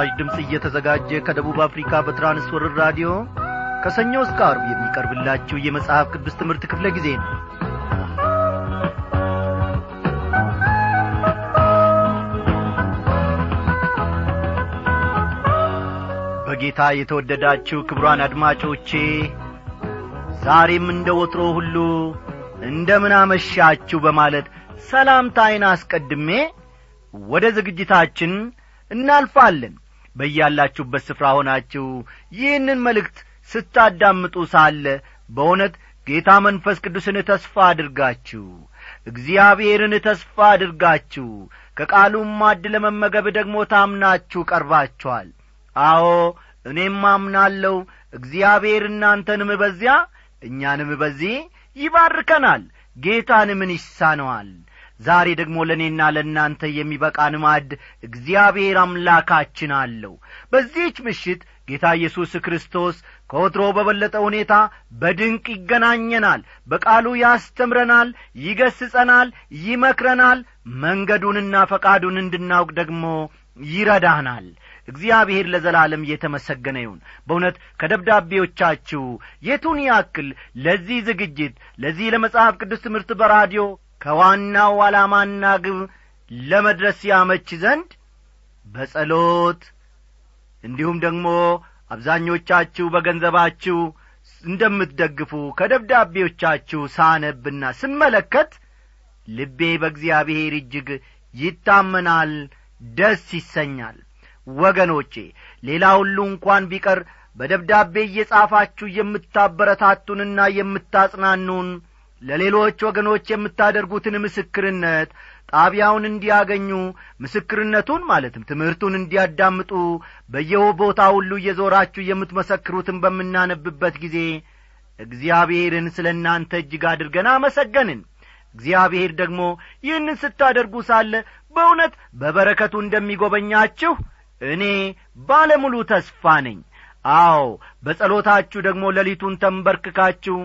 ለምሥራች ድምፅ እየተዘጋጀ ከደቡብ አፍሪካ በትራንስወርር ራዲዮ ከሰኞ እስከ አርብ የሚቀርብላችሁ የመጽሐፍ ቅዱስ ትምህርት ክፍለ ጊዜ ነው። በጌታ የተወደዳችሁ ክብሯን አድማጮቼ ዛሬም እንደ ወትሮ ሁሉ እንደምን አመሻችሁ በማለት ሰላምታይን አስቀድሜ ወደ ዝግጅታችን እናልፋለን በያላችሁበት ስፍራ ሆናችሁ ይህንን መልእክት ስታዳምጡ ሳለ በእውነት ጌታ መንፈስ ቅዱስን ተስፋ አድርጋችሁ እግዚአብሔርን ተስፋ አድርጋችሁ ከቃሉም ማድ ለመመገብ ደግሞ ታምናችሁ ቀርባችኋል። አዎ እኔም አምናለሁ እግዚአብሔር እናንተንም በዚያ እኛንም በዚህ ይባርከናል። ጌታን ምን ይሳነዋል ዛሬ ደግሞ ለእኔና ለእናንተ የሚበቃን ማድ እግዚአብሔር አምላካችን አለው። በዚህች ምሽት ጌታ ኢየሱስ ክርስቶስ ከወትሮ በበለጠ ሁኔታ በድንቅ ይገናኘናል በቃሉ ያስተምረናል ይገስጸናል ይመክረናል መንገዱንና ፈቃዱን እንድናውቅ ደግሞ ይረዳናል። እግዚአብሔር ለዘላለም እየተመሰገነ ይሁን። በእውነት ከደብዳቤዎቻችሁ የቱን ያክል ለዚህ ዝግጅት ለዚህ ለመጽሐፍ ቅዱስ ትምህርት በራዲዮ ከዋናው ዓላማና ግብ ለመድረስ ያመች ዘንድ በጸሎት እንዲሁም ደግሞ አብዛኞቻችሁ በገንዘባችሁ እንደምትደግፉ ከደብዳቤዎቻችሁ ሳነብና ስመለከት ልቤ በእግዚአብሔር እጅግ ይታመናል ደስ ይሰኛል። ወገኖቼ ሌላ ሁሉ እንኳን ቢቀር በደብዳቤ እየጻፋችሁ የምታበረታቱንና የምታጽናኑን ለሌሎች ወገኖች የምታደርጉትን ምስክርነት ጣቢያውን እንዲያገኙ ምስክርነቱን ማለትም ትምህርቱን እንዲያዳምጡ በየቦታ ሁሉ እየዞራችሁ የምትመሰክሩትን በምናነብበት ጊዜ እግዚአብሔርን ስለ እናንተ እጅግ አድርገን አመሰገንን። እግዚአብሔር ደግሞ ይህንን ስታደርጉ ሳለ በእውነት በበረከቱ እንደሚጐበኛችሁ እኔ ባለሙሉ ተስፋ ነኝ። አዎ በጸሎታችሁ ደግሞ ሌሊቱን ተንበርክካችሁ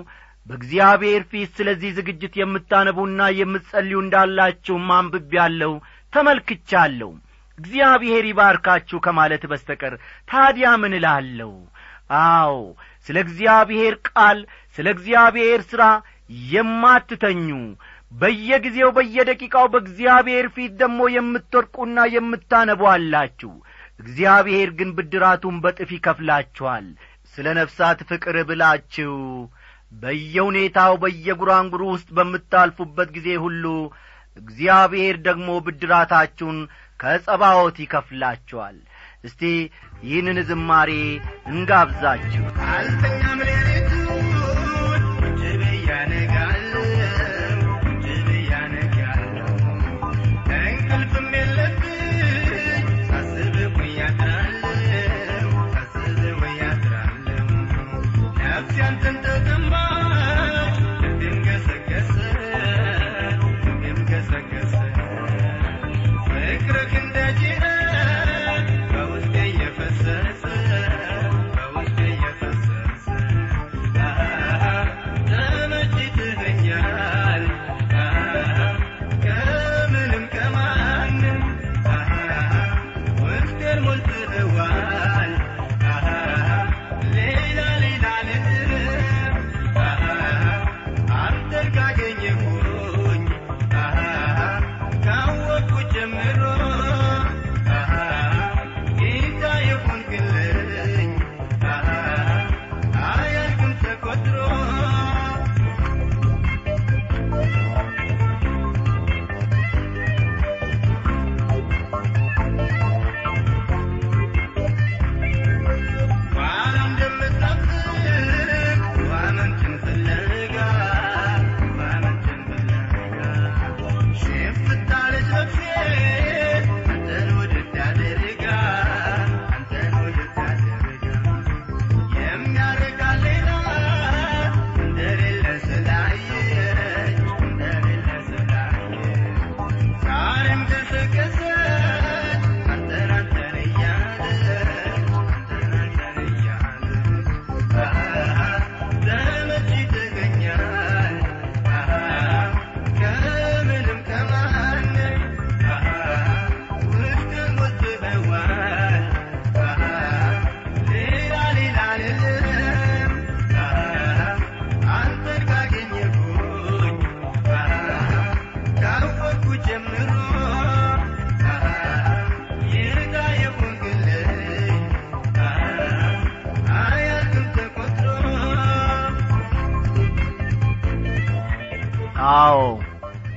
በእግዚአብሔር ፊት ስለዚህ ዝግጅት የምታነቡና የምትጸልዩ እንዳላችሁ ማንብብ ያለው ተመልክቻለሁ። እግዚአብሔር ይባርካችሁ ከማለት በስተቀር ታዲያ ምን እላለሁ? አዎ ስለ እግዚአብሔር ቃል ስለ እግዚአብሔር ሥራ የማትተኙ በየጊዜው በየደቂቃው በእግዚአብሔር ፊት ደግሞ የምትወድቁና የምታነቡ አላችሁ። እግዚአብሔር ግን ብድራቱን በጥፍ ይከፍላችኋል። ስለ ነፍሳት ፍቅር ብላችሁ በየሁኔታው በየጉራንጉሩ ውስጥ በምታልፉበት ጊዜ ሁሉ እግዚአብሔር ደግሞ ብድራታችሁን ከጸባዖት ይከፍላችኋል። እስቲ ይህንን ዝማሬ እንጋብዛችሁ። አልተኛም ሌሊቱን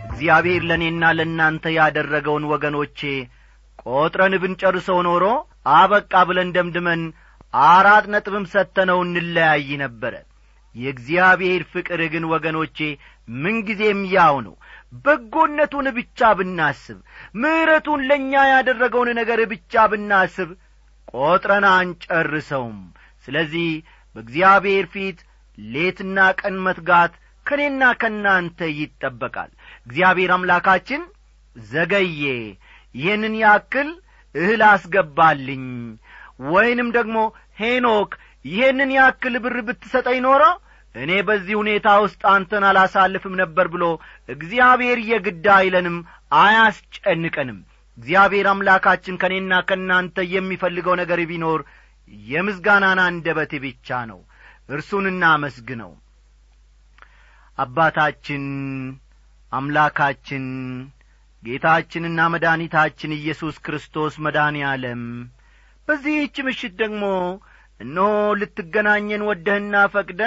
እግዚአብሔር ለእኔና ለእናንተ ያደረገውን ወገኖቼ ቈጥረን ብንጨርሰው ኖሮ አበቃ ብለን ደምድመን አራት ነጥብም ሰጥተነው እንለያይ ነበረ። የእግዚአብሔር ፍቅር ግን ወገኖቼ ምንጊዜም ያው ነው። በጎነቱን ብቻ ብናስብ ምሕረቱን ለእኛ ያደረገውን ነገር ብቻ ብናስብ ቈጥረን አንጨርሰውም። ስለዚህ በእግዚአብሔር ፊት ሌትና ቀን መትጋት ከእኔና ከእናንተ ይጠበቃል። እግዚአብሔር አምላካችን ዘገየ ይህንን ያክል እህል አስገባልኝ። ወይንም ደግሞ ሄኖክ ይህንን ያክል ብር ብትሰጠኝ ኖሮ እኔ በዚህ ሁኔታ ውስጥ አንተን አላሳልፍም ነበር ብሎ እግዚአብሔር የግድ አይለንም አያስጨንቀንም። እግዚአብሔር አምላካችን ከእኔና ከእናንተ የሚፈልገው ነገር ቢኖር የምስጋናን አንደበት ብቻ ነው። እርሱን እናመስግነው አባታችን አምላካችን ጌታችንና መድኃኒታችን ኢየሱስ ክርስቶስ መድኃኔ ዓለም። በዚህች ምሽት ደግሞ እነሆ ልትገናኘን ወደህና ፈቅደ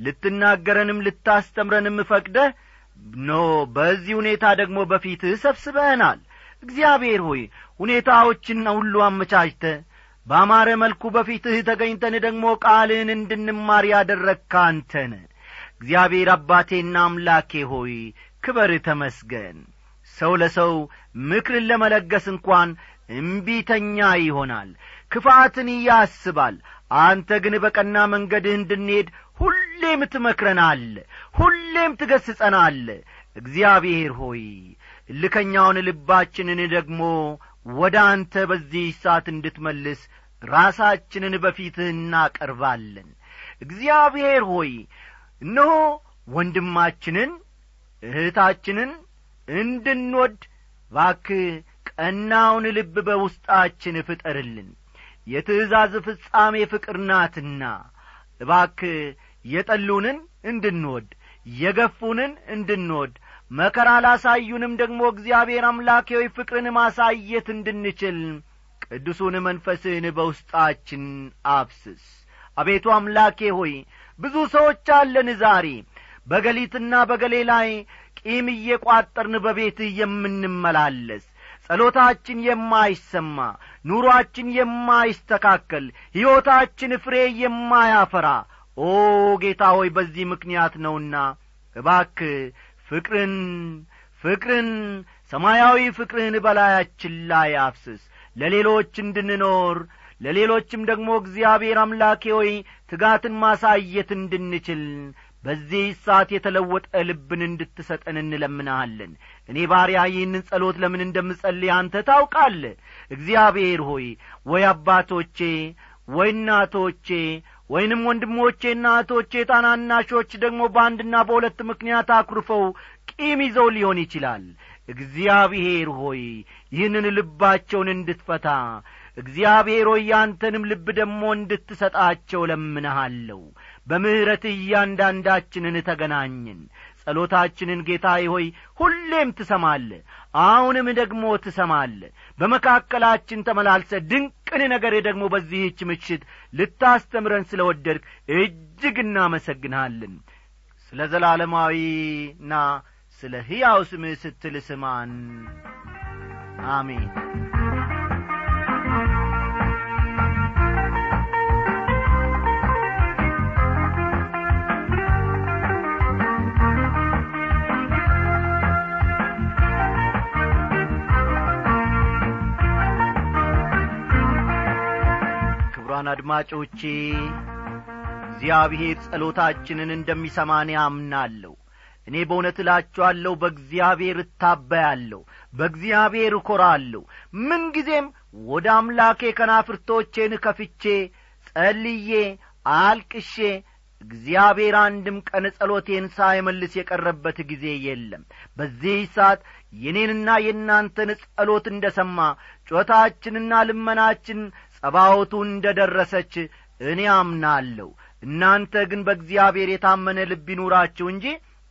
ልትናገረንም ልታስተምረንም ፈቅደህ ኖ በዚህ ሁኔታ ደግሞ በፊትህ ሰብስበህናል። እግዚአብሔር ሆይ ሁኔታዎችን ሁሉ አመቻችተ በአማረ መልኩ በፊትህ ተገኝተን ደግሞ ቃልህን እንድንማር ያደረግካ አንተነ እግዚአብሔር አባቴና አምላኬ ሆይ ክበር ተመስገን። ሰው ለሰው ምክርን ለመለገስ እንኳን እምቢተኛ ይሆናል ክፋትን ያስባል። አንተ ግን በቀና መንገድህ እንድንሄድ ሁሌም ትመክረናል ሁሌም ትገስጸናል እግዚአብሔር ሆይ እልከኛውን ልባችንን ደግሞ ወደ አንተ በዚህ ሰዓት እንድትመልስ ራሳችንን በፊትህ እናቀርባለን። እግዚአብሔር ሆይ እነሆ ወንድማችንን እህታችንን እንድንወድ ባክ ቀናውን ልብ በውስጣችን ፍጠርልን። የትእዛዝ ፍጻሜ ፍቅር ናትና እባክ የጠሉንን እንድንወድ የገፉንን እንድንወድ መከራ ላሳዩንም ደግሞ እግዚአብሔር አምላኬ ሆይ ፍቅርን ማሳየት እንድንችል ቅዱሱን መንፈስህን በውስጣችን አፍስስ። አቤቱ አምላኬ ሆይ ብዙ ሰዎች አለን ዛሬ። በገሊትና በገሌ ላይ ቂም እየቋጠርን በቤትህ የምንመላለስ ጸሎታችን የማይሰማ ኑሮአችን የማይስተካከል ሕይወታችን ፍሬ የማያፈራ። ኦ ጌታ ሆይ በዚህ ምክንያት ነውና እባክ ፍቅርን ፍቅርን ሰማያዊ ፍቅርህን በላያችን ላይ አፍስስ። ለሌሎች እንድንኖር ለሌሎችም ደግሞ እግዚአብሔር አምላኬ ሆይ ትጋትን ማሳየት እንድንችል በዚህ ሰዓት የተለወጠ ልብን እንድትሰጠን እንለምናሃለን እኔ ባሪያ ይህንን ጸሎት ለምን እንደምጸልይ አንተ ታውቃለ እግዚአብሔር ሆይ ወይ አባቶቼ ወይ እናቶቼ ወይንም ወንድሞቼና እህቶቼ ታናናሾች ደግሞ በአንድና በሁለት ምክንያት አኩርፈው ቂም ይዘው ሊሆን ይችላል። እግዚአብሔር ሆይ ይህንን ልባቸውን እንድትፈታ እግዚአብሔር ሆይ ያንተንም ልብ ደግሞ እንድትሰጣቸው ለምንሃለሁ። በምሕረት እያንዳንዳችንን ተገናኝን ጸሎታችንን ጌታዬ ሆይ ሁሌም ትሰማለ አሁንም ደግሞ ትሰማለ በመካከላችን ተመላልሰ ድንቅን ነገር ደግሞ በዚህች ምሽት ልታስተምረን ስለ ወደድክ እጅግ እናመሰግንሃለን። ስለ ዘላለማዊና ስለ ሕያው ስምህ ስትል ስማን። አሜን አድማጮቼ እግዚአብሔር ጸሎታችንን እንደሚሰማን ያምናለሁ እኔ በእውነት እላችኋለሁ በእግዚአብሔር እታበያለሁ በእግዚአብሔር እኰራለሁ ምንጊዜም ወደ አምላኬ ከናፍርቶቼን ከፍቼ ጸልዬ አልቅሼ እግዚአብሔር አንድም ቀን ጸሎቴን ሳይመልስ የቀረበት ጊዜ የለም። በዚህ ሰዓት የኔንና የእናንተን ጸሎት እንደ ሰማ ጮታችንና ልመናችን ጸባወቱ እንደ ደረሰች እኔ አምናለሁ። እናንተ ግን በእግዚአብሔር የታመነ ልብ ይኑራችሁ እንጂ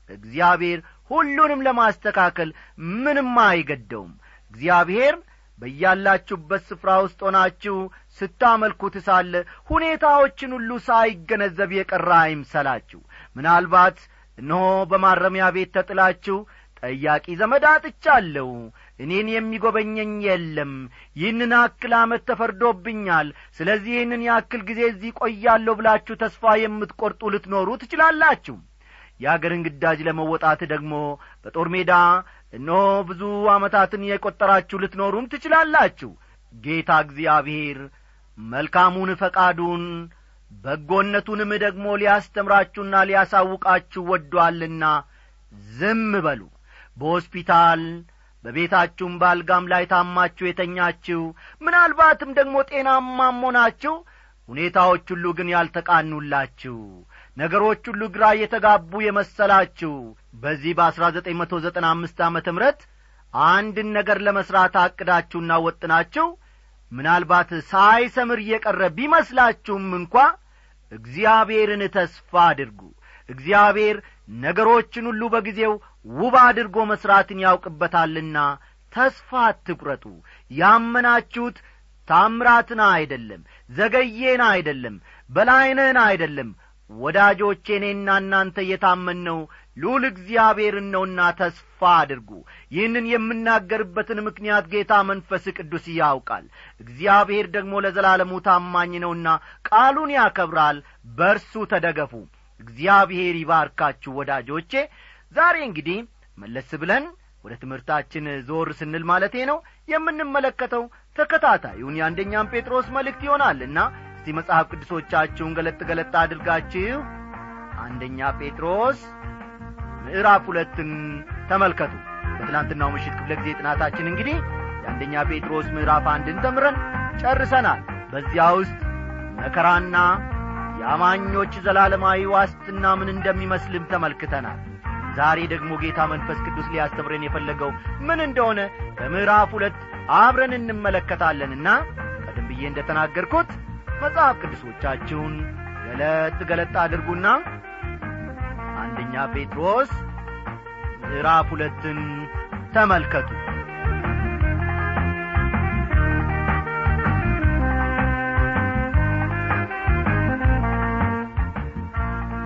እግዚአብሔር ሁሉንም ለማስተካከል ምንም አይገደውም። እግዚአብሔር በያላችሁበት ስፍራ ውስጥ ሆናችሁ ስታመልኩት ሳለ ሁኔታዎችን ሁሉ ሳይገነዘብ የቀረ አይምሰላችሁ። ምናልባት እነሆ በማረሚያ ቤት ተጥላችሁ ጠያቂ ዘመድ አጥቻለሁ እኔን የሚጐበኘኝ የለም። ይህንን አክል ዓመት ተፈርዶብኛል። ስለዚህ ይህንን ያክል ጊዜ እዚህ ቆያለሁ ብላችሁ ተስፋ የምትቈርጡ ልትኖሩ ትችላላችሁ። የአገርን ግዳጅ ለመወጣት ደግሞ በጦር ሜዳ እነሆ ብዙ ዓመታትን የቈጠራችሁ ልትኖሩም ትችላላችሁ። ጌታ እግዚአብሔር መልካሙን ፈቃዱን በጎነቱንም ደግሞ ሊያስተምራችሁና ሊያሳውቃችሁ ወዶአልና ዝም በሉ። በሆስፒታል በቤታችሁም በአልጋም ላይ ታማችሁ የተኛችሁ ምናልባትም ደግሞ ጤናማም ሆናችሁ ሁኔታዎች ሁሉ ግን ያልተቃኑላችሁ ነገሮች ሁሉ ግራ የተጋቡ የመሰላችሁ። በዚህ በአሥራ ዘጠኝ መቶ ዘጠና አምስት ዓመተ ምረት አንድን ነገር ለመሥራት አቅዳችሁና ወጥናችሁ ምናልባት ሳይሰምር እየቀረ ቢመስላችሁም እንኳ እግዚአብሔርን ተስፋ አድርጉ። እግዚአብሔር ነገሮችን ሁሉ በጊዜው ውብ አድርጎ መሥራትን ያውቅበታልና ተስፋ አትቁረጡ። ያመናችሁት ታምራትን አይደለም ዘገዬን አይደለም በላይነን አይደለም። ወዳጆቼ እኔና እናንተ የታመንነው ልዑል እግዚአብሔርን ነውና ተስፋ አድርጉ። ይህንን የምናገርበትን ምክንያት ጌታ መንፈስ ቅዱስ ያውቃል። እግዚአብሔር ደግሞ ለዘላለሙ ታማኝ ነውና ቃሉን ያከብራል። በርሱ ተደገፉ። እግዚአብሔር ይባርካችሁ ወዳጆቼ ዛሬ እንግዲህ መለስ ብለን ወደ ትምህርታችን ዞር ስንል ማለቴ ነው የምንመለከተው ተከታታዩን የአንደኛም ጴጥሮስ መልእክት ይሆናልና እስቲ መጽሐፍ ቅዱሶቻችሁን ገለጥ ገለጥ አድርጋችሁ አንደኛ ጴጥሮስ ምዕራፍ ሁለትን ተመልከቱ። በትላንትናው ምሽት ክፍለ ጊዜ ጥናታችን እንግዲህ የአንደኛ ጴጥሮስ ምዕራፍ አንድን ተምረን ጨርሰናል። በዚያ ውስጥ መከራና የአማኞች ዘላለማዊ ዋስትና ምን እንደሚመስልም ተመልክተናል ዛሬ ደግሞ ጌታ መንፈስ ቅዱስ ሊያስተምረን የፈለገው ምን እንደሆነ በምዕራፍ ሁለት አብረን እንመለከታለንና ቀደም ብዬ እንደ ተናገርኩት መጽሐፍ ቅዱሶቻችሁን ገለጥ ገለጥ አድርጉና አንደኛ ጴጥሮስ ምዕራፍ ሁለትን ተመልከቱ።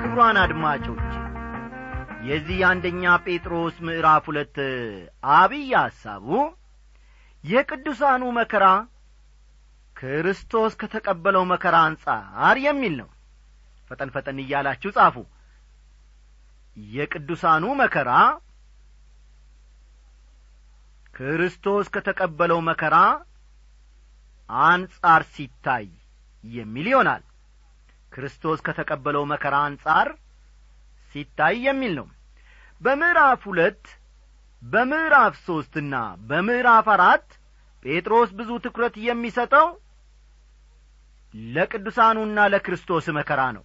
ክቡራን አድማጮች የዚህ የአንደኛ ጴጥሮስ ምዕራፍ ሁለት አብይ ሐሳቡ የቅዱሳኑ መከራ ክርስቶስ ከተቀበለው መከራ አንጻር የሚል ነው። ፈጠን ፈጠን እያላችሁ ጻፉ። የቅዱሳኑ መከራ ክርስቶስ ከተቀበለው መከራ አንጻር ሲታይ የሚል ይሆናል። ክርስቶስ ከተቀበለው መከራ አንጻር ሲታይ የሚል ነው። በምዕራፍ ሁለት በምዕራፍ ሦስትና በምዕራፍ አራት ጴጥሮስ ብዙ ትኩረት የሚሰጠው ለቅዱሳኑና ለክርስቶስ መከራ ነው።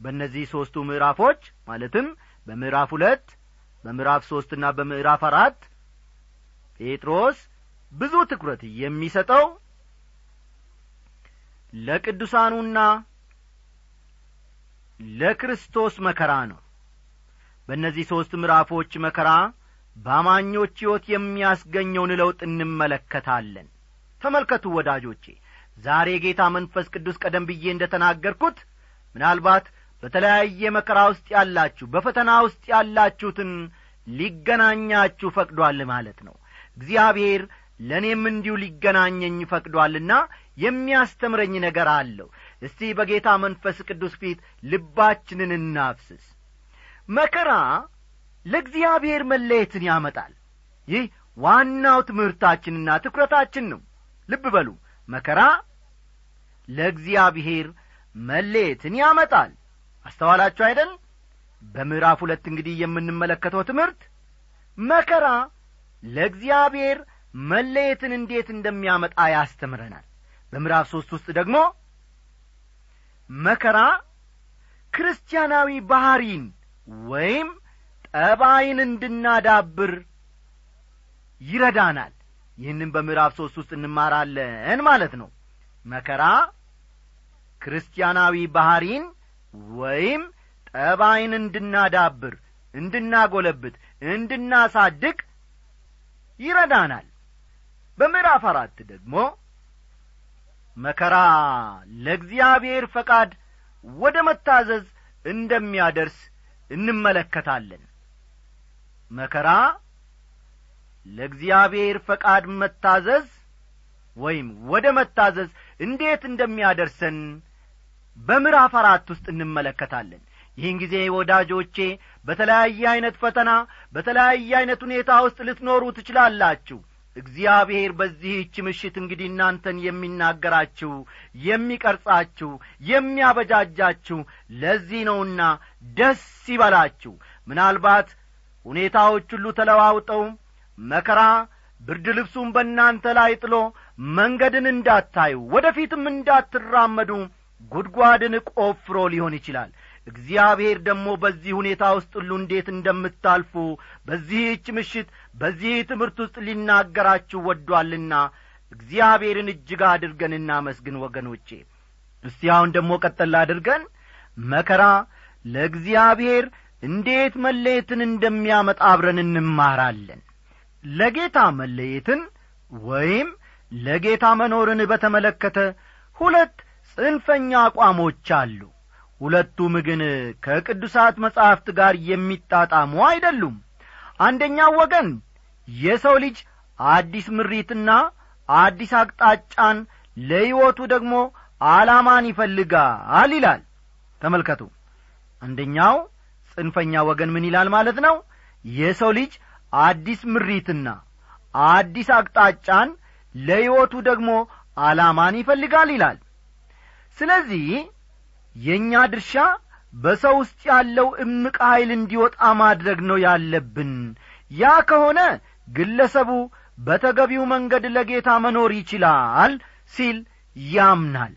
በእነዚህ ሦስቱ ምዕራፎች ማለትም በምዕራፍ ሁለት በምዕራፍ ሦስትና በምዕራፍ አራት ጴጥሮስ ብዙ ትኩረት የሚሰጠው ለቅዱሳኑና ለክርስቶስ መከራ ነው። በእነዚህ ሦስት ምዕራፎች መከራ በአማኞች ሕይወት የሚያስገኘውን ለውጥ እንመለከታለን። ተመልከቱ ወዳጆቼ ዛሬ ጌታ መንፈስ ቅዱስ ቀደም ብዬ እንደ ተናገርኩት ምናልባት በተለያየ መከራ ውስጥ ያላችሁ በፈተና ውስጥ ያላችሁትን ሊገናኛችሁ ፈቅዷል ማለት ነው። እግዚአብሔር ለእኔም እንዲሁ ሊገናኘኝ ፈቅዷልና የሚያስተምረኝ ነገር አለው እስቲ በጌታ መንፈስ ቅዱስ ፊት ልባችንን እናፍስስ። መከራ ለእግዚአብሔር መለየትን ያመጣል። ይህ ዋናው ትምህርታችንና ትኩረታችን ነው። ልብ በሉ። መከራ ለእግዚአብሔር መለየትን ያመጣል። አስተዋላችሁ አይደል? በምዕራፍ ሁለት እንግዲህ የምንመለከተው ትምህርት መከራ ለእግዚአብሔር መለየትን እንዴት እንደሚያመጣ ያስተምረናል። በምዕራፍ ሦስት ውስጥ ደግሞ መከራ ክርስቲያናዊ ባሕሪን ወይም ጠባይን እንድናዳብር ይረዳናል። ይህንም በምዕራፍ ሦስት ውስጥ እንማራለን ማለት ነው። መከራ ክርስቲያናዊ ባሕሪን ወይም ጠባይን እንድናዳብር እንድናጐለብት እንድናሳድግ ይረዳናል። በምዕራፍ አራት ደግሞ መከራ ለእግዚአብሔር ፈቃድ ወደ መታዘዝ እንደሚያደርስ እንመለከታለን። መከራ ለእግዚአብሔር ፈቃድ መታዘዝ ወይም ወደ መታዘዝ እንዴት እንደሚያደርሰን በምዕራፍ አራት ውስጥ እንመለከታለን። ይህን ጊዜ ወዳጆቼ በተለያየ ዐይነት ፈተና በተለያየ ዐይነት ሁኔታ ውስጥ ልትኖሩ ትችላላችሁ እግዚአብሔር በዚህች ምሽት እንግዲህ እናንተን የሚናገራችሁ የሚቀርጻችሁ የሚያበጃጃችሁ ለዚህ ነውና ደስ ይበላችሁ። ምናልባት ሁኔታዎች ሁሉ ተለዋውጠው መከራ ብርድ ልብሱን በእናንተ ላይ ጥሎ መንገድን እንዳታዩ ወደ ፊትም እንዳትራመዱ ጉድጓድን ቆፍሮ ሊሆን ይችላል። እግዚአብሔር ደግሞ በዚህ ሁኔታ ውስጥ ሁሉ እንዴት እንደምታልፉ በዚህች ምሽት በዚህ ትምህርት ውስጥ ሊናገራችሁ ወዷልና እግዚአብሔርን እጅግ አድርገን እናመስግን ወገኖቼ። እስቲ አሁን ደግሞ ቀጠላ አድርገን መከራ ለእግዚአብሔር እንዴት መለየትን እንደሚያመጣ አብረን እንማራለን። ለጌታ መለየትን ወይም ለጌታ መኖርን በተመለከተ ሁለት ጽንፈኛ አቋሞች አሉ። ሁለቱም ግን ከቅዱሳት መጻሕፍት ጋር የሚጣጣሙ አይደሉም። አንደኛው ወገን የሰው ልጅ አዲስ ምሪትና አዲስ አቅጣጫን ለሕይወቱ ደግሞ ዓላማን ይፈልጋል ይላል። ተመልከቱ። አንደኛው ጽንፈኛ ወገን ምን ይላል ማለት ነው? የሰው ልጅ አዲስ ምሪትና አዲስ አቅጣጫን ለሕይወቱ ደግሞ ዓላማን ይፈልጋል ይላል። ስለዚህ የእኛ ድርሻ በሰው ውስጥ ያለው እምቅ ኀይል እንዲወጣ ማድረግ ነው ያለብን። ያ ከሆነ ግለሰቡ በተገቢው መንገድ ለጌታ መኖር ይችላል ሲል ያምናል።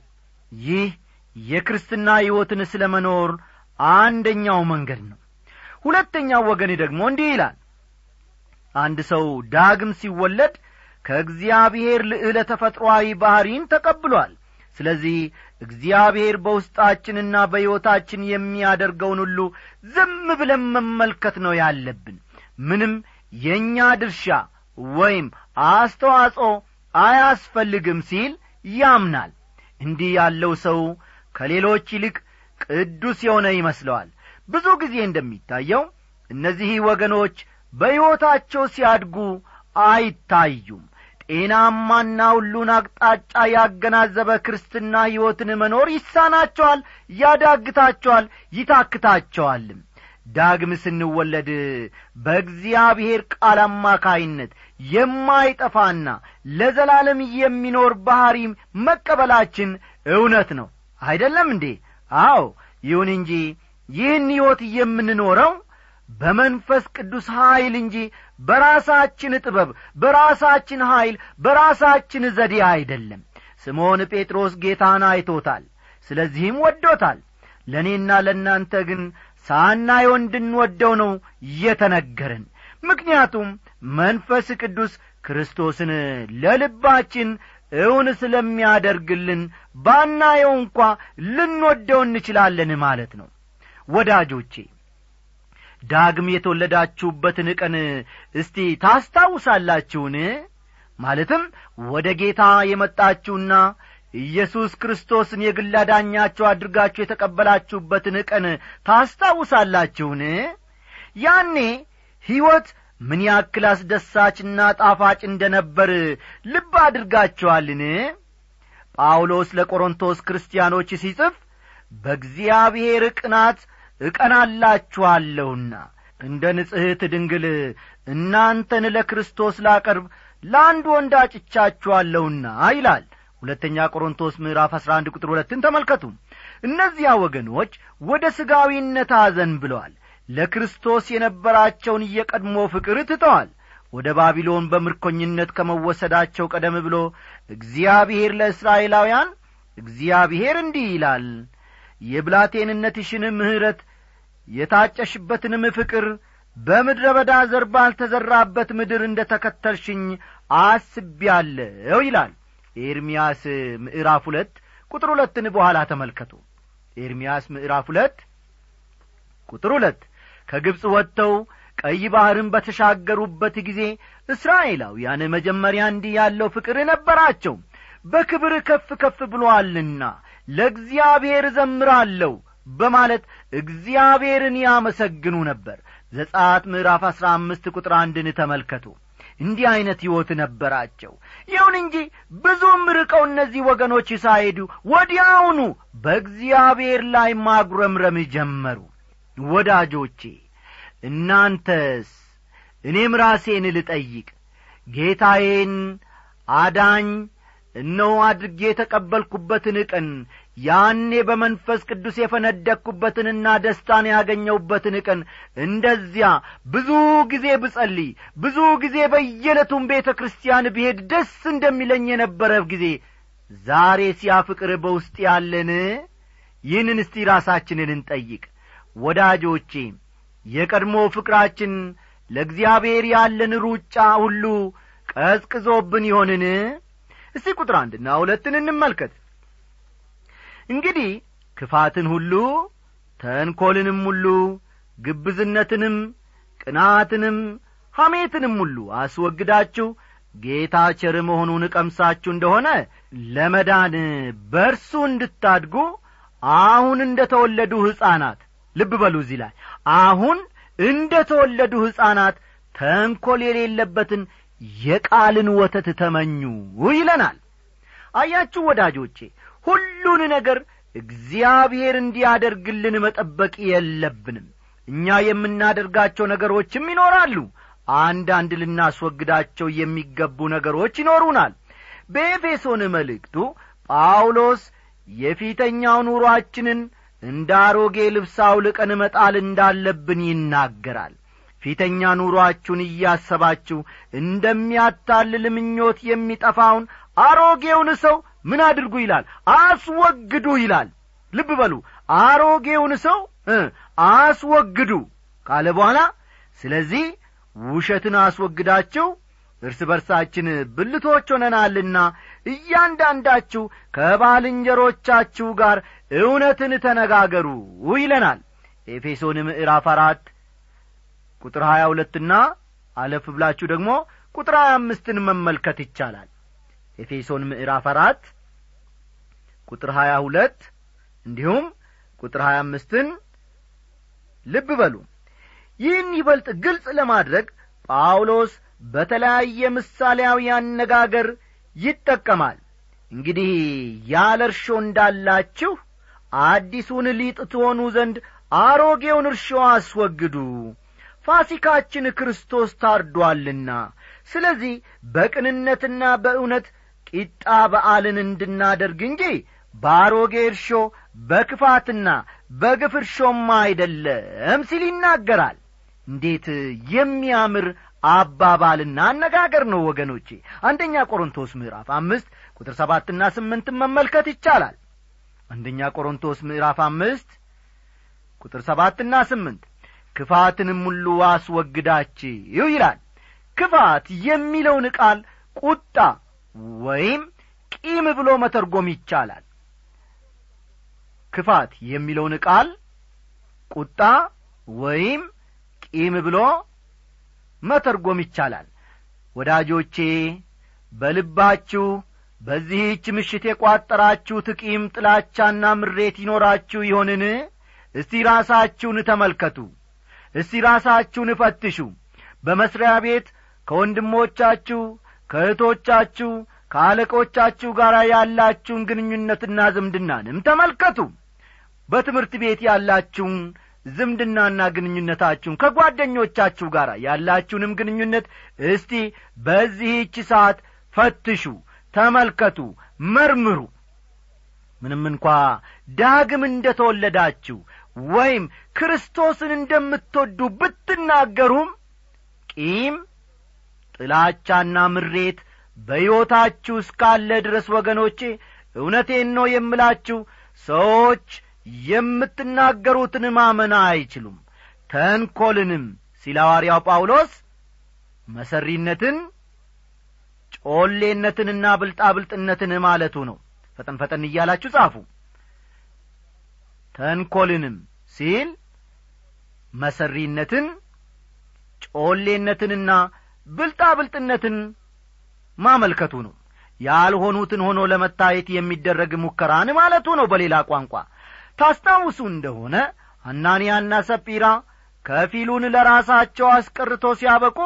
ይህ የክርስትና ሕይወትን ስለ መኖር አንደኛው መንገድ ነው። ሁለተኛው ወገን ደግሞ እንዲህ ይላል። አንድ ሰው ዳግም ሲወለድ ከእግዚአብሔር ልዕለ ተፈጥሮአዊ ባሕሪን ተቀብሏል። ስለዚህ እግዚአብሔር በውስጣችንና በሕይወታችን የሚያደርገውን ሁሉ ዝም ብለን መመልከት ነው ያለብን። ምንም የእኛ ድርሻ ወይም አስተዋጽኦ አያስፈልግም ሲል ያምናል። እንዲህ ያለው ሰው ከሌሎች ይልቅ ቅዱስ የሆነ ይመስለዋል። ብዙ ጊዜ እንደሚታየው እነዚህ ወገኖች በሕይወታቸው ሲያድጉ አይታዩም። ጤናማና ሁሉን አቅጣጫ ያገናዘበ ክርስትና ሕይወትን መኖር ይሳናቸዋል ያዳግታቸዋል ይታክታቸዋልም ዳግም ስንወለድ በእግዚአብሔር ቃል አማካይነት የማይጠፋና ለዘላለም የሚኖር ባሕሪም መቀበላችን እውነት ነው። አይደለም እንዴ? አዎ ይሁን እንጂ ይህን ሕይወት የምንኖረው በመንፈስ ቅዱስ ኀይል እንጂ በራሳችን ጥበብ በራሳችን ኀይል በራሳችን ዘዴ አይደለም። ስምዖን ጴጥሮስ ጌታን አይቶታል ስለዚህም ወዶታል። ለእኔና ለእናንተ ግን ሳናየው እንድንወደው ነው የተነገረን። ምክንያቱም መንፈስ ቅዱስ ክርስቶስን ለልባችን እውን ስለሚያደርግልን ባናየው እንኳ ልንወደው እንችላለን ማለት ነው። ወዳጆቼ ዳግም የተወለዳችሁበትን ቀን እስቲ ታስታውሳላችሁን? ማለትም ወደ ጌታ የመጣችሁና ኢየሱስ ክርስቶስን የግል አዳኛችሁ አድርጋችሁ የተቀበላችሁበትን ቀን ታስታውሳላችሁን? ያኔ ሕይወት ምን ያክል አስደሳችና ጣፋጭ እንደ ነበር ልብ አድርጋችኋልን? ጳውሎስ ለቆሮንቶስ ክርስቲያኖች ሲጽፍ በእግዚአብሔር ቅናት እቀናላችኋለሁና እንደ ንጽሕት ድንግል እናንተን ለክርስቶስ ላቀርብ ለአንድ ወንድ አጭቻችኋለሁና ይላል ሁለተኛ ቆሮንቶስ ምዕራፍ አሥራ አንድ ቁጥር ሁለትን ተመልከቱ። እነዚያ ወገኖች ወደ ሥጋዊነት አዘን ብለዋል። ለክርስቶስ የነበራቸውን የቀድሞ ፍቅር ትተዋል። ወደ ባቢሎን በምርኮኝነት ከመወሰዳቸው ቀደም ብሎ እግዚአብሔር ለእስራኤላውያን እግዚአብሔር እንዲህ ይላል የብላቴንነትሽን ምሕረት የታጨሽበትንም ፍቅር በምድረ በዳ ዘር ባልተዘራበት ምድር እንደ ተከተልሽኝ አስቤያለሁ ይላል ኤርምያስ ምዕራፍ ሁለት ቁጥር ሁለትን በኋላ ተመልከቱ። ኤርምያስ ምዕራፍ ሁለት ቁጥር ሁለት ከግብፅ ወጥተው ቀይ ባሕርን በተሻገሩበት ጊዜ እስራኤላውያን መጀመሪያ እንዲህ ያለው ፍቅር ነበራቸው። በክብር ከፍ ከፍ ብሎአልና ለእግዚአብሔር እዘምራለሁ በማለት እግዚአብሔርን ያመሰግኑ ነበር። ዘጻት ምዕራፍ አሥራ አምስት ቁጥር አንድን ተመልከቱ እንዲህ ዐይነት ሕይወት ነበራቸው። ይሁን እንጂ ብዙም ርቀው እነዚህ ወገኖች ሳይሄዱ ወዲያውኑ በእግዚአብሔር ላይ ማጉረምረም ጀመሩ። ወዳጆቼ እናንተስ እኔም ራሴን ልጠይቅ። ጌታዬን አዳኝ እነሆ አድርጌ የተቀበልኩበትን ቀን ያኔ በመንፈስ ቅዱስ የፈነደቅኩበትንና ደስታን ያገኘሁበትን ቀን እንደዚያ ብዙ ጊዜ ብጸልይ ብዙ ጊዜ በየዕለቱም ቤተ ክርስቲያን ብሄድ ደስ እንደሚለኝ የነበረ ጊዜ ዛሬ ሲያፍቅር በውስጥ ያለን ይህንን እስቲ ራሳችንን እንጠይቅ። ወዳጆቼ የቀድሞ ፍቅራችን ለእግዚአብሔር ያለን ሩጫ ሁሉ ቀዝቅዞብን ይሆንን? እስቲ ቁጥር አንድና ሁለትን እንመልከት እንግዲህ ክፋትን ሁሉ ተንኰልንም ሁሉ ግብዝነትንም ቅናትንም ሐሜትንም ሁሉ አስወግዳችሁ ጌታ ቸር መሆኑን ቀምሳችሁ እንደሆነ ለመዳን በርሱ እንድታድጉ አሁን እንደ ተወለዱ ሕፃናት ልብ በሉ እዚህ ላይ አሁን እንደ ተወለዱ ሕፃናት ተንኰል የሌለበትን የቃልን ወተት ተመኙ ይለናል። አያችሁ ወዳጆቼ ሁሉን ነገር እግዚአብሔር እንዲያደርግልን መጠበቅ የለብንም። እኛ የምናደርጋቸው ነገሮችም ይኖራሉ። አንዳንድ ልናስወግዳቸው የሚገቡ ነገሮች ይኖሩናል። በኤፌሶን መልእክቱ ጳውሎስ የፊተኛው ኑሮአችንን እንደ አሮጌ ልብስ አውልቀን መጣል እንዳለብን ይናገራል። ፊተኛ ኑሮአችሁን እያሰባችሁ እንደሚያታልል ምኞት የሚጠፋውን አሮጌውን ሰው ምን አድርጉ ይላል? አስወግዱ ይላል። ልብ በሉ። አሮጌውን ሰው አስወግዱ ካለ በኋላ ስለዚህ ውሸትን አስወግዳችሁ እርስ በርሳችን ብልቶች ሆነናልና እያንዳንዳችሁ ከባልንጀሮቻችሁ ጋር እውነትን ተነጋገሩ ይለናል። ኤፌሶን ምዕራፍ አራት ቁጥር ሀያ ሁለትና አለፍ ብላችሁ ደግሞ ቁጥር ሀያ አምስትን መመልከት ይቻላል ኤፌሶን ምዕራፍ አራት ቁጥር ሀያ ሁለት እንዲሁም ቁጥር ሀያ አምስትን ልብ በሉ። ይህን ይበልጥ ግልጽ ለማድረግ ጳውሎስ በተለያየ ምሳሌያዊ አነጋገር ይጠቀማል። እንግዲህ ያለ እርሾ እንዳላችሁ አዲሱን ሊጥ ትሆኑ ዘንድ አሮጌውን እርሾ አስወግዱ። ፋሲካችን ክርስቶስ ታርዶአልና ስለዚህ በቅንነትና በእውነት ቂጣ በዓልን እንድናደርግ እንጂ በአሮጌ እርሾ በክፋትና በግፍ እርሾማ አይደለም ሲል ይናገራል። እንዴት የሚያምር አባባልና አነጋገር ነው ወገኖቼ! አንደኛ ቆሮንቶስ ምዕራፍ አምስት ቁጥር ሰባትና ስምንትን መመልከት ይቻላል። አንደኛ ቆሮንቶስ ምዕራፍ አምስት ቁጥር ሰባትና ስምንት ክፋትንም ሁሉ አስወግዳችሁ ይላል። ክፋት የሚለውን ቃል ቁጣ ወይም ቂም ብሎ መተርጎም ይቻላል። ክፋት የሚለውን ቃል ቁጣ ወይም ቂም ብሎ መተርጎም ይቻላል። ወዳጆቼ በልባችሁ በዚህች ምሽት የቋጠራችሁት ቂም ጥላቻና ምሬት ይኖራችሁ ይሆንን? እስቲ ራሳችሁን ተመልከቱ። እስቲ ራሳችሁን እፈትሹ በመሥሪያ ቤት ከወንድሞቻችሁ ከእህቶቻችሁ ከአለቆቻችሁ ጋር ያላችሁን ግንኙነትና ዝምድናንም ተመልከቱ። በትምህርት ቤት ያላችሁን ዝምድናና ግንኙነታችሁን ከጓደኞቻችሁ ጋር ያላችሁንም ግንኙነት እስቲ በዚህች ሰዓት ፈትሹ ተመልከቱ መርምሩ። ምንም እንኳ ዳግም እንደ ተወለዳችሁ ወይም ክርስቶስን እንደምትወዱ ብትናገሩም ቂም ጥላቻና ምሬት በሕይወታችሁ እስካለ ድረስ ወገኖቼ እውነቴን ነው የምላችሁ ሰዎች የምትናገሩትን ማመን አይችሉም። ተንኰልንም ሲል ሐዋርያው ጳውሎስ መሰሪነትን ጮሌነትንና ብልጣብልጥነትን ማለቱ ነው። ፈጠን ፈጠን እያላችሁ ጻፉ። ተንኰልንም ሲል መሰሪነትን ጮሌነትንና ብልጣብልጥነትን ማመልከቱ ነው። ያልሆኑትን ሆኖ ለመታየት የሚደረግ ሙከራን ማለቱ ነው። በሌላ ቋንቋ ታስታውሱ እንደሆነ አናንያና ሰጲራ ከፊሉን ለራሳቸው አስቀርቶ ሲያበቁ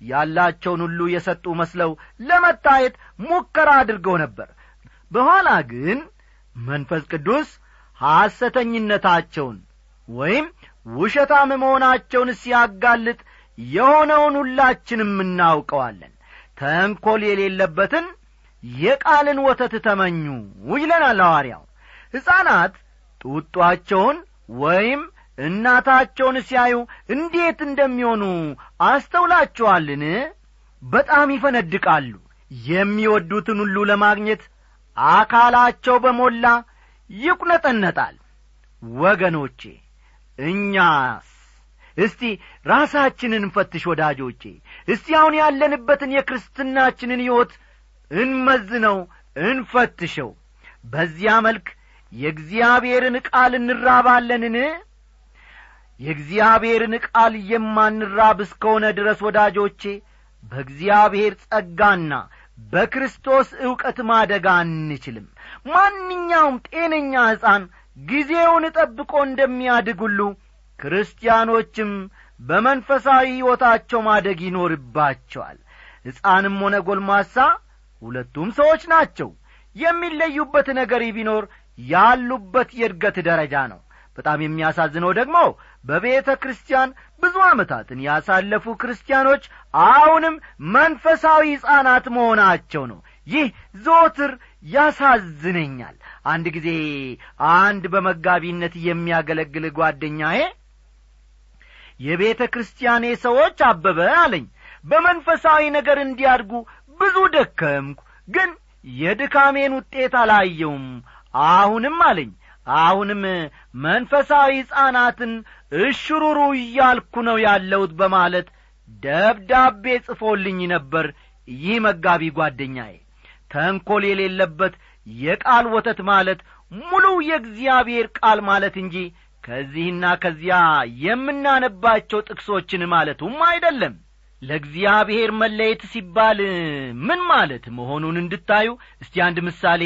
ያላቸውን ሁሉ የሰጡ መስለው ለመታየት ሙከራ አድርገው ነበር። በኋላ ግን መንፈስ ቅዱስ ሐሰተኝነታቸውን ወይም ውሸታም መሆናቸውን ሲያጋልጥ የሆነውን ሁላችንም እናውቀዋለን። ተንኰል የሌለበትን የቃልን ወተት ተመኙ ይለናል ሐዋርያው። ሕፃናት ጡጧቸውን ወይም እናታቸውን ሲያዩ እንዴት እንደሚሆኑ አስተውላችኋልን? በጣም ይፈነድቃሉ። የሚወዱትን ሁሉ ለማግኘት አካላቸው በሞላ ይቁነጠነጣል። ወገኖቼ እኛስ እስቲ ራሳችንን እንፈትሽ ወዳጆቼ። እስቲ አሁን ያለንበትን የክርስትናችንን ሕይወት እንመዝነው እንፈትሸው። በዚያ መልክ የእግዚአብሔርን ቃል እንራባለንን? የእግዚአብሔርን ቃል የማንራብ እስከሆነ ድረስ ወዳጆቼ በእግዚአብሔር ጸጋና በክርስቶስ ዕውቀት ማደግ አንችልም። ማንኛውም ጤነኛ ሕፃን ጊዜውን ጠብቆ እንደሚያድግ ሁሉ ክርስቲያኖችም በመንፈሳዊ ሕይወታቸው ማደግ ይኖርባቸዋል። ሕፃንም ሆነ ጐልማሳ ሁለቱም ሰዎች ናቸው። የሚለዩበት ነገር ቢኖር ያሉበት የእድገት ደረጃ ነው። በጣም የሚያሳዝነው ደግሞ በቤተ ክርስቲያን ብዙ ዓመታትን ያሳለፉ ክርስቲያኖች አሁንም መንፈሳዊ ሕፃናት መሆናቸው ነው። ይህ ዘወትር ያሳዝነኛል። አንድ ጊዜ አንድ በመጋቢነት የሚያገለግል ጓደኛዬ የቤተ ክርስቲያኔ ሰዎች አበበ አለኝ። በመንፈሳዊ ነገር እንዲያድጉ ብዙ ደከምኩ ግን የድካሜን ውጤት አላየውም። አሁንም አለኝ አሁንም መንፈሳዊ ሕፃናትን እሽሩሩ እያልኩ ነው ያለሁት በማለት ደብዳቤ ጽፎልኝ ነበር። ይህ መጋቢ ጓደኛዬ ተንኰል የሌለበት የቃል ወተት ማለት ሙሉ የእግዚአብሔር ቃል ማለት እንጂ ከዚህና ከዚያ የምናነባቸው ጥቅሶችን ማለቱም አይደለም። ለእግዚአብሔር መለየት ሲባል ምን ማለት መሆኑን እንድታዩ እስቲ አንድ ምሳሌ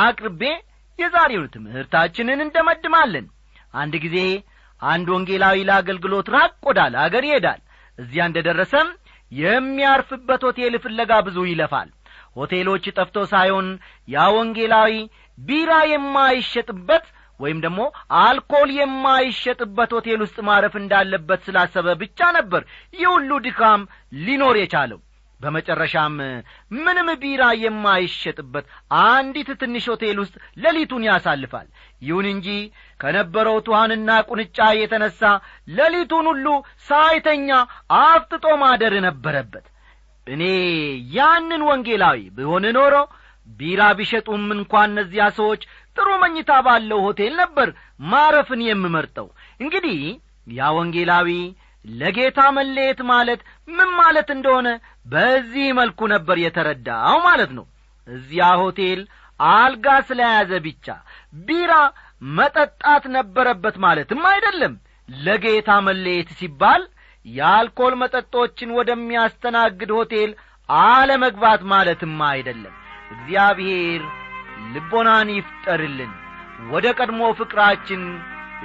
አቅርቤ የዛሬውን ትምህርታችንን እንደመድማለን። አንድ ጊዜ አንድ ወንጌላዊ ለአገልግሎት ራቅ ወዳለ አገር ይሄዳል። እዚያ እንደ ደረሰም የሚያርፍበት ሆቴል ፍለጋ ብዙ ይለፋል። ሆቴሎች ጠፍቶ ሳይሆን ያ ወንጌላዊ ቢራ የማይሸጥበት ወይም ደግሞ አልኮል የማይሸጥበት ሆቴል ውስጥ ማረፍ እንዳለበት ስላሰበ ብቻ ነበር ይህ ሁሉ ድካም ሊኖር የቻለው። በመጨረሻም ምንም ቢራ የማይሸጥበት አንዲት ትንሽ ሆቴል ውስጥ ሌሊቱን ያሳልፋል። ይሁን እንጂ ከነበረው ትኋንና ቁንጫ የተነሣ ሌሊቱን ሁሉ ሳይተኛ አፍጥጦ ማደር ነበረበት። እኔ ያንን ወንጌላዊ ብሆን ኖሮ ቢራ ቢሸጡም እንኳን እነዚያ ሰዎች ጥሩ መኝታ ባለው ሆቴል ነበር ማረፍን የምመርጠው። እንግዲህ ያ ወንጌላዊ ለጌታ መለየት ማለት ምን ማለት እንደሆነ በዚህ መልኩ ነበር የተረዳው ማለት ነው። እዚያ ሆቴል አልጋ ስለያዘ ብቻ ቢራ መጠጣት ነበረበት ማለትም አይደለም። ለጌታ መለየት ሲባል የአልኮል መጠጦችን ወደሚያስተናግድ ሆቴል አለመግባት ማለትም አይደለም። እግዚአብሔር ልቦናን ይፍጠርልን። ወደ ቀድሞ ፍቅራችን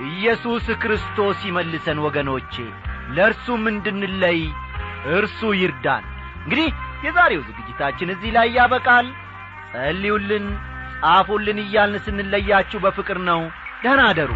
ኢየሱስ ክርስቶስ ይመልሰን ወገኖቼ። ለእርሱም እንድንለይ እርሱ ይርዳን። እንግዲህ የዛሬው ዝግጅታችን እዚህ ላይ ያበቃል። ጸልዩልን ጻፉልን እያልን ስንለያችሁ በፍቅር ነው። ደህና አደሩ